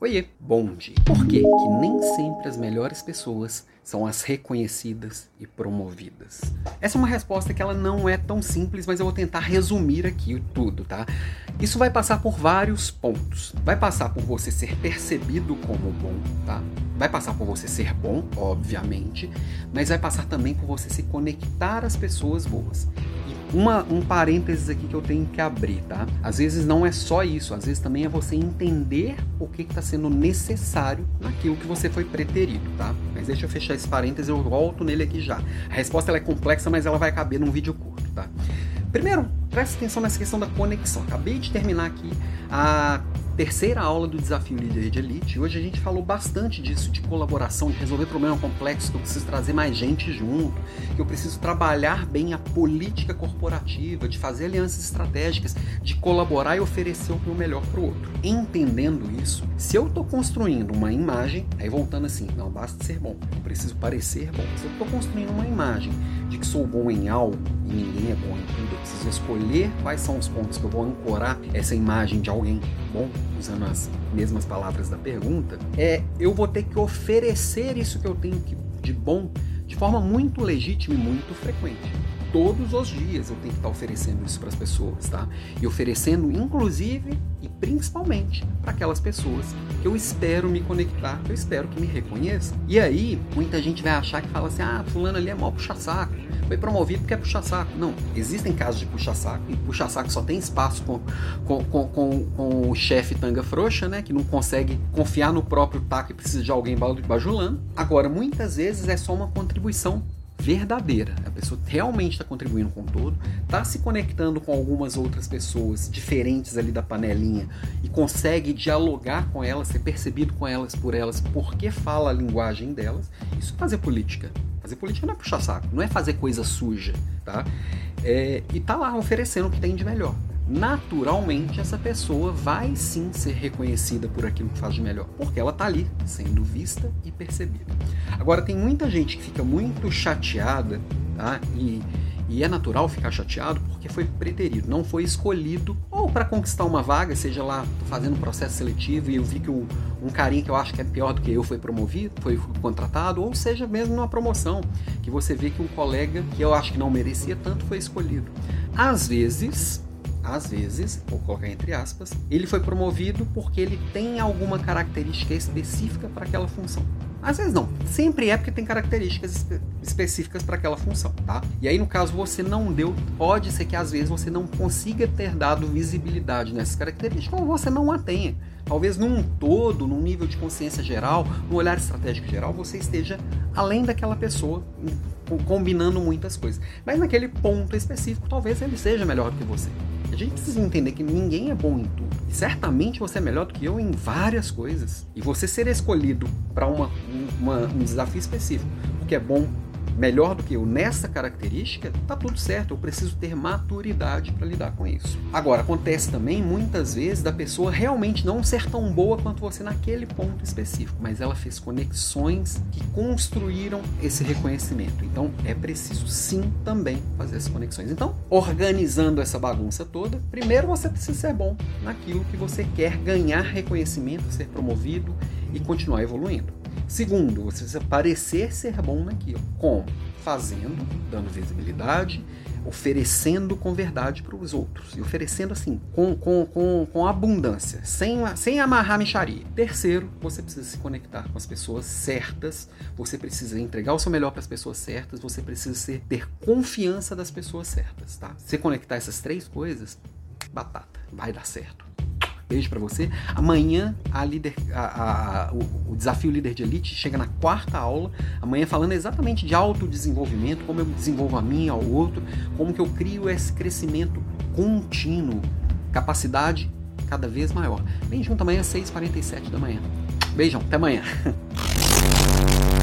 Oiê, bom dia. Por que que nem sempre as melhores pessoas são as reconhecidas e promovidas? Essa é uma resposta que ela não é tão simples, mas eu vou tentar resumir aqui tudo, tá? Isso vai passar por vários pontos. Vai passar por você ser percebido como bom, tá? Vai passar por você ser bom, obviamente, mas vai passar também por você se conectar às pessoas boas. Uma, um parênteses aqui que eu tenho que abrir, tá? Às vezes não é só isso, às vezes também é você entender o que está sendo necessário naquilo que você foi preterido, tá? Mas deixa eu fechar esse parênteses, eu volto nele aqui já. A resposta é complexa, mas ela vai caber num vídeo curto, tá? Primeiro, preste atenção nessa questão da conexão. Acabei de terminar aqui a terceira aula do Desafio Líder de Elite. Hoje a gente falou bastante disso, de colaboração, de resolver problema complexo, que eu preciso trazer mais gente junto, que eu preciso trabalhar bem a política corporativa, de fazer alianças estratégicas, de colaborar e oferecer o meu melhor para o outro. Entendendo isso, se eu estou construindo uma imagem, aí voltando assim, não basta ser bom, eu preciso parecer bom. Se eu estou construindo uma imagem de que sou bom em algo e ninguém é bom em tudo, eu preciso escolher quais são os pontos que eu vou ancorar essa imagem de alguém bom usando as mesmas palavras da pergunta, é eu vou ter que oferecer isso que eu tenho de bom de forma muito legítima e muito frequente. Todos os dias eu tenho que estar oferecendo isso para as pessoas, tá? E oferecendo, inclusive e principalmente, para aquelas pessoas que eu espero me conectar, que eu espero que me reconheçam. E aí, muita gente vai achar que fala assim: ah, fulano ali é mó puxa-saco foi promovido porque é puxa-saco. Não, existem casos de puxa-saco, e puxa-saco só tem espaço com, com, com, com, com o chefe tanga frouxa, né? Que não consegue confiar no próprio taco e precisa de alguém bajulando. Agora, muitas vezes é só uma contribuição verdadeira. A pessoa realmente está contribuindo com todo, está se conectando com algumas outras pessoas diferentes ali da panelinha e consegue dialogar com elas, ser percebido com elas por elas, porque fala a linguagem delas. Isso é fazer política. Fazer política não é puxar saco, não é fazer coisa suja, tá? É, e tá lá oferecendo o que tem de melhor. Naturalmente, essa pessoa vai sim ser reconhecida por aquilo que faz de melhor, porque ela tá ali, sendo vista e percebida. Agora, tem muita gente que fica muito chateada, tá? E e é natural ficar chateado porque foi preterido, não foi escolhido ou para conquistar uma vaga, seja lá fazendo um processo seletivo e eu vi que um, um carinha que eu acho que é pior do que eu foi promovido, foi contratado, ou seja mesmo numa promoção, que você vê que um colega que eu acho que não merecia tanto foi escolhido. Às vezes, às vezes, vou colocar entre aspas, ele foi promovido porque ele tem alguma característica específica para aquela função. Às vezes não. Sempre é porque tem características espe específicas para aquela função, tá? E aí, no caso, você não deu, pode ser que às vezes você não consiga ter dado visibilidade nessas características ou você não a tenha. Talvez num todo, num nível de consciência geral, num olhar estratégico geral, você esteja além daquela pessoa, combinando muitas coisas. Mas naquele ponto específico, talvez ele seja melhor do que você. A gente precisa entender que ninguém é bom em tudo. E certamente você é melhor do que eu em várias coisas. E você ser escolhido para um desafio específico, porque é bom melhor do que eu nessa característica, tá tudo certo. Eu preciso ter maturidade para lidar com isso. Agora, acontece também muitas vezes da pessoa realmente não ser tão boa quanto você naquele ponto específico, mas ela fez conexões que construíram esse reconhecimento. Então, é preciso sim também fazer essas conexões. Então, organizando essa bagunça toda, primeiro você precisa ser bom naquilo que você quer ganhar reconhecimento, ser promovido e continuar evoluindo. Segundo, você precisa parecer ser bom naquilo. Como? Fazendo, dando visibilidade, oferecendo com verdade para os outros. E oferecendo assim, com, com, com, com abundância, sem, sem amarrar micharia. Terceiro, você precisa se conectar com as pessoas certas, você precisa entregar o seu melhor para as pessoas certas, você precisa ser, ter confiança das pessoas certas, tá? Se conectar essas três coisas, batata, vai dar certo. Beijo para você. Amanhã a líder, a, a, o, o, desafio líder de elite chega na quarta aula. Amanhã falando exatamente de autodesenvolvimento, como eu desenvolvo a mim ao outro, como que eu crio esse crescimento contínuo, capacidade cada vez maior. Vem junto amanhã às 6h47 da manhã. Beijão, até amanhã.